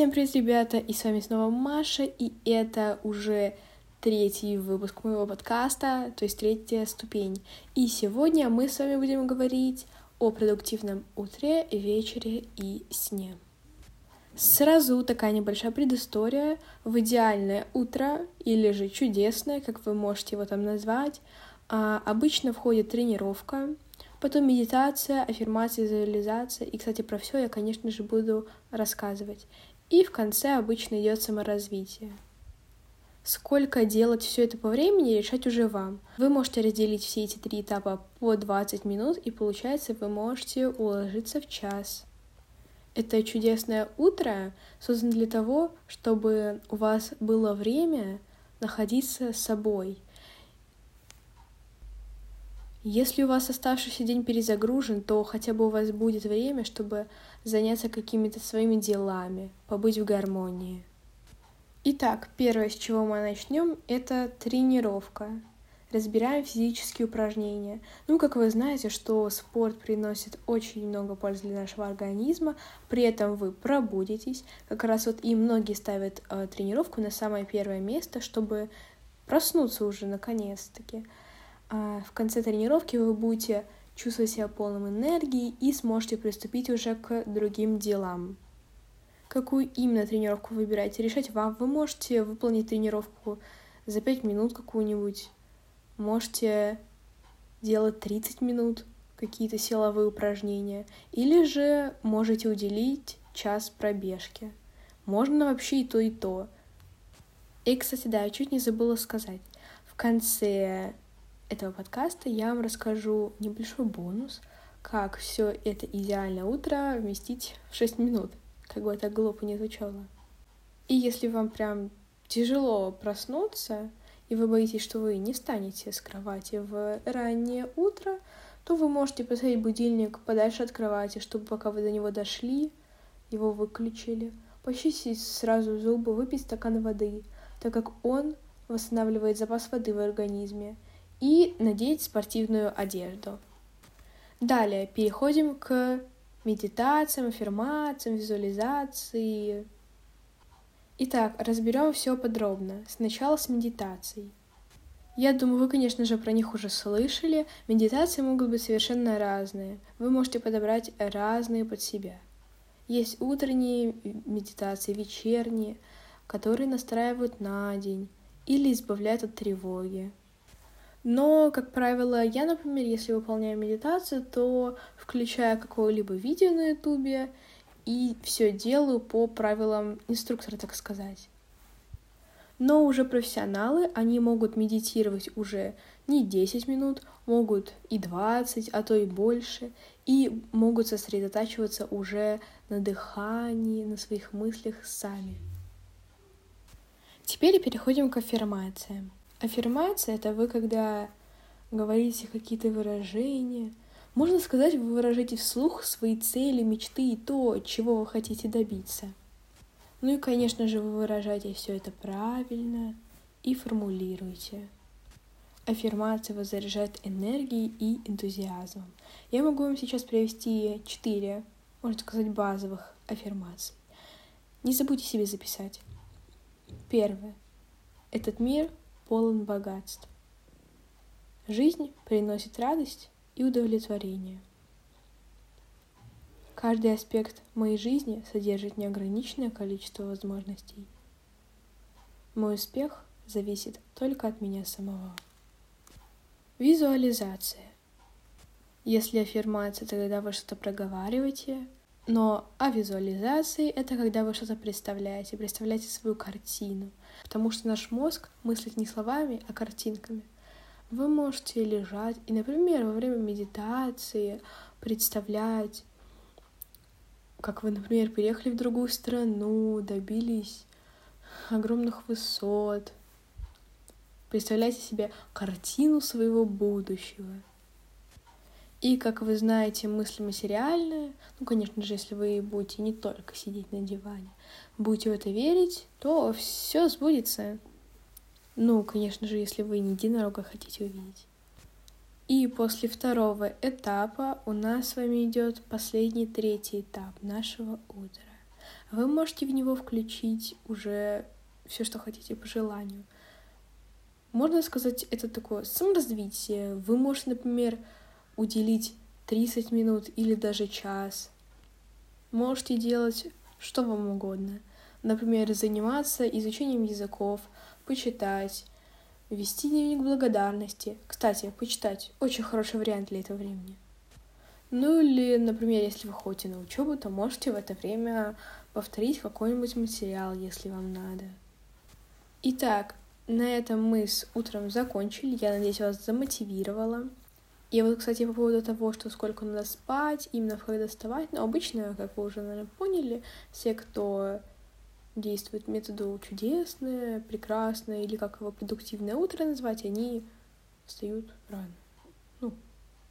Всем привет, ребята, и с вами снова Маша, и это уже третий выпуск моего подкаста, то есть третья ступень. И сегодня мы с вами будем говорить о продуктивном утре, вечере и сне. Сразу такая небольшая предыстория. В идеальное утро, или же чудесное, как вы можете его там назвать, а, обычно входит тренировка, потом медитация, аффирмация, визуализация. И, кстати, про все я, конечно же, буду рассказывать. И в конце обычно идет саморазвитие. Сколько делать все это по времени, решать уже вам. Вы можете разделить все эти три этапа по 20 минут, и получается, вы можете уложиться в час. Это чудесное утро создано для того, чтобы у вас было время находиться с собой — если у вас оставшийся день перезагружен, то хотя бы у вас будет время, чтобы заняться какими-то своими делами, побыть в гармонии. Итак, первое, с чего мы начнем, это тренировка. Разбираем физические упражнения. Ну, как вы знаете, что спорт приносит очень много пользы для нашего организма, при этом вы пробудетесь. Как раз вот и многие ставят э, тренировку на самое первое место, чтобы проснуться уже наконец-таки. А в конце тренировки вы будете чувствовать себя полным энергии и сможете приступить уже к другим делам. Какую именно тренировку выбираете, решать вам. Вы можете выполнить тренировку за 5 минут какую-нибудь, можете делать 30 минут какие-то силовые упражнения, или же можете уделить час пробежки. Можно вообще и то, и то. И, кстати, да, я чуть не забыла сказать. В конце этого подкаста я вам расскажу небольшой бонус, как все это идеальное утро вместить в 6 минут, как бы это глупо не звучало. И если вам прям тяжело проснуться, и вы боитесь, что вы не встанете с кровати в раннее утро, то вы можете поставить будильник подальше от кровати, чтобы пока вы до него дошли, его выключили, почистить сразу зубы, выпить стакан воды, так как он восстанавливает запас воды в организме — и надеть спортивную одежду. Далее переходим к медитациям, аффирмациям, визуализации. Итак, разберем все подробно. Сначала с медитацией. Я думаю, вы, конечно же, про них уже слышали. Медитации могут быть совершенно разные. Вы можете подобрать разные под себя. Есть утренние медитации, вечерние, которые настраивают на день или избавляют от тревоги. Но, как правило, я, например, если выполняю медитацию, то включаю какое-либо видео на ютубе и все делаю по правилам инструктора, так сказать. Но уже профессионалы, они могут медитировать уже не 10 минут, могут и 20, а то и больше, и могут сосредотачиваться уже на дыхании, на своих мыслях сами. Теперь переходим к аффирмациям. Аффирмация — это вы, когда говорите какие-то выражения. Можно сказать, вы выражаете вслух свои цели, мечты и то, чего вы хотите добиться. Ну и, конечно же, вы выражаете все это правильно и формулируете. Аффирмация вас заряжает энергией и энтузиазмом. Я могу вам сейчас привести четыре, можно сказать, базовых аффирмаций. Не забудьте себе записать. Первое. Этот мир полон богатств. Жизнь приносит радость и удовлетворение. Каждый аспект моей жизни содержит неограниченное количество возможностей. Мой успех зависит только от меня самого. Визуализация. Если аффирмация, то когда вы что-то проговариваете, но а визуализации — это когда вы что-то представляете, представляете свою картину, потому что наш мозг мыслит не словами, а картинками. Вы можете лежать и, например, во время медитации представлять, как вы, например, переехали в другую страну, добились огромных высот. Представляйте себе картину своего будущего — и, как вы знаете, мысли материальные, ну, конечно же, если вы будете не только сидеть на диване, будете в это верить, то все сбудется. Ну, конечно же, если вы не единорога хотите увидеть. И после второго этапа у нас с вами идет последний третий этап нашего утра. Вы можете в него включить уже все, что хотите по желанию. Можно сказать, это такое саморазвитие. Вы можете, например, уделить 30 минут или даже час. Можете делать что вам угодно. Например, заниматься изучением языков, почитать, вести дневник благодарности. Кстати, почитать очень хороший вариант для этого времени. Ну или, например, если вы ходите на учебу, то можете в это время повторить какой-нибудь материал, если вам надо. Итак, на этом мы с утром закончили. Я надеюсь, вас замотивировала. И вот, кстати, по поводу того, что сколько надо спать, именно когда вставать, ну, обычно, как вы уже, наверное, поняли, все, кто действует методу чудесное, прекрасное, или как его продуктивное утро назвать, они встают рано. Ну,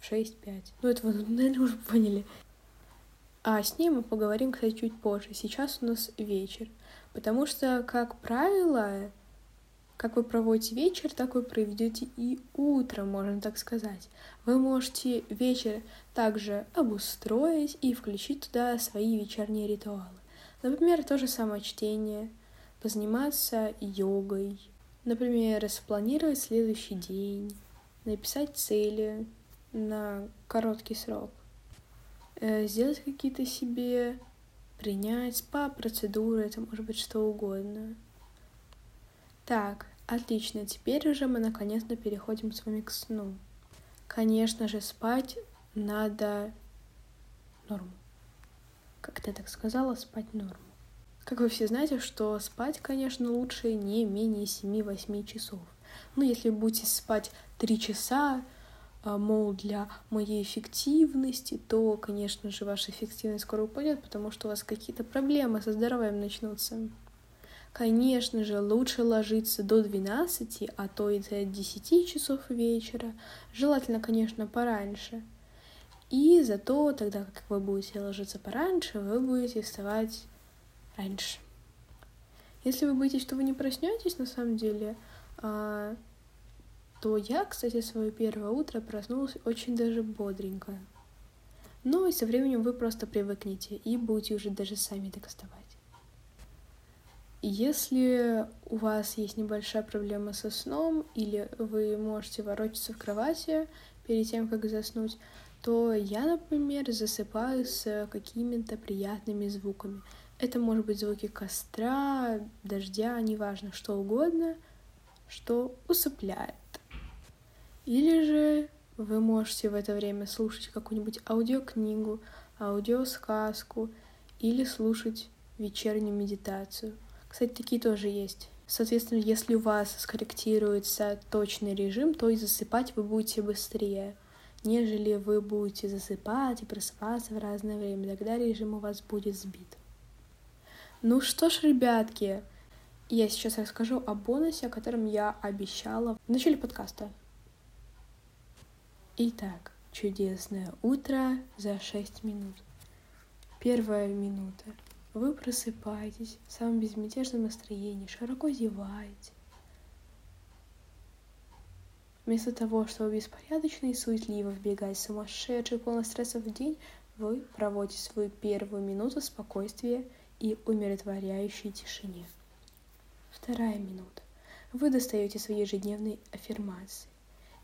в 6-5. Ну, это вы, наверное, уже поняли. А с ней мы поговорим, кстати, чуть позже. Сейчас у нас вечер. Потому что, как правило, как вы проводите вечер, так вы проведете и утро, можно так сказать. Вы можете вечер также обустроить и включить туда свои вечерние ритуалы. Например, то же самое чтение, позаниматься йогой, например, распланировать следующий день, написать цели на короткий срок, э, сделать какие-то себе, принять спа-процедуры, это может быть что угодно. Так, отлично, теперь уже мы наконец-то переходим с вами к сну. Конечно же, спать надо норму как ты так сказала, спать норму. Как вы все знаете, что спать, конечно, лучше не менее 7-8 часов. Ну, если будете спать 3 часа, а, мол, для моей эффективности, то, конечно же, ваша эффективность скоро упадет, потому что у вас какие-то проблемы со здоровьем начнутся. Конечно же, лучше ложиться до 12, а то и до 10 часов вечера. Желательно, конечно, пораньше. И зато тогда, как вы будете ложиться пораньше, вы будете вставать раньше. Если вы боитесь, что вы не проснетесь, на самом деле, а, то я, кстати, свое первое утро проснулась очень даже бодренько. Ну и со временем вы просто привыкнете и будете уже даже сами так вставать. Если у вас есть небольшая проблема со сном, или вы можете ворочаться в кровати перед тем, как заснуть, то я, например, засыпаю с какими-то приятными звуками. Это может быть звуки костра, дождя, неважно, что угодно, что усыпляет. Или же вы можете в это время слушать какую-нибудь аудиокнигу, аудиосказку или слушать вечернюю медитацию. Кстати, такие тоже есть. Соответственно, если у вас скорректируется точный режим, то и засыпать вы будете быстрее нежели вы будете засыпать и просыпаться в разное время. Тогда режим у вас будет сбит. Ну что ж, ребятки, я сейчас расскажу о бонусе, о котором я обещала в начале подкаста. Итак, чудесное утро за 6 минут. Первая минута. Вы просыпаетесь в самом безмятежном настроении, широко зеваете, Вместо того, чтобы беспорядочно и суетливо вбегать в сумасшедший, полный стрессов день, вы проводите свою первую минуту спокойствия и умиротворяющей тишине. Вторая минута. Вы достаете свои ежедневные аффирмации.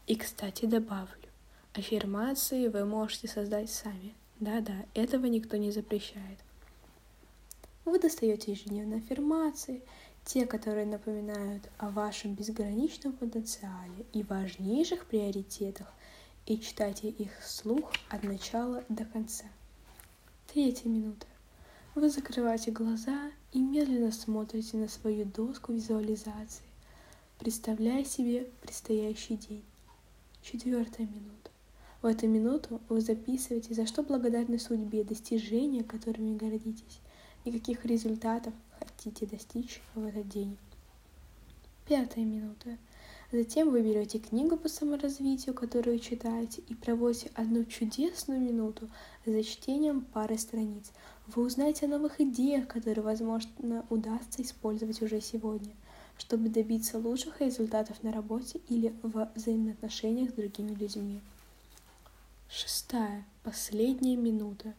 И, кстати, добавлю, аффирмации вы можете создать сами. Да-да, этого никто не запрещает. Вы достаете ежедневные аффирмации те, которые напоминают о вашем безграничном потенциале и важнейших приоритетах, и читайте их вслух от начала до конца. Третья минута. Вы закрываете глаза и медленно смотрите на свою доску визуализации, представляя себе предстоящий день. Четвертая минута. В эту минуту вы записываете, за что благодарны судьбе, достижения, которыми гордитесь, и каких результатов хотите достичь в этот день. Пятая минута. Затем вы берете книгу по саморазвитию, которую читаете, и проводите одну чудесную минуту за чтением пары страниц. Вы узнаете о новых идеях, которые, возможно, удастся использовать уже сегодня, чтобы добиться лучших результатов на работе или в взаимоотношениях с другими людьми. Шестая, последняя минута.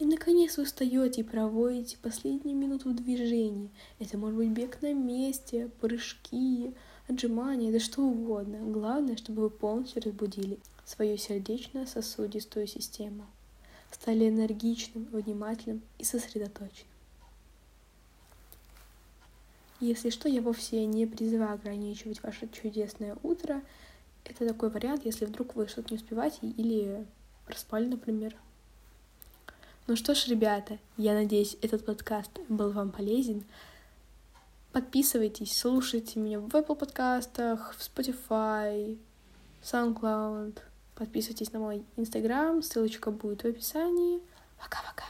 И наконец вы встаете и проводите последнюю минуту в движении. Это может быть бег на месте, прыжки, отжимания, да что угодно. Главное, чтобы вы полностью разбудили свою сердечно-сосудистую систему. Стали энергичным, внимательным и сосредоточенным. Если что, я вовсе не призываю ограничивать ваше чудесное утро. Это такой вариант, если вдруг вы что-то не успеваете или проспали, например. Ну что ж, ребята, я надеюсь, этот подкаст был вам полезен. Подписывайтесь, слушайте меня в Apple подкастах, в Spotify, SoundCloud. Подписывайтесь на мой Инстаграм, ссылочка будет в описании. Пока-пока.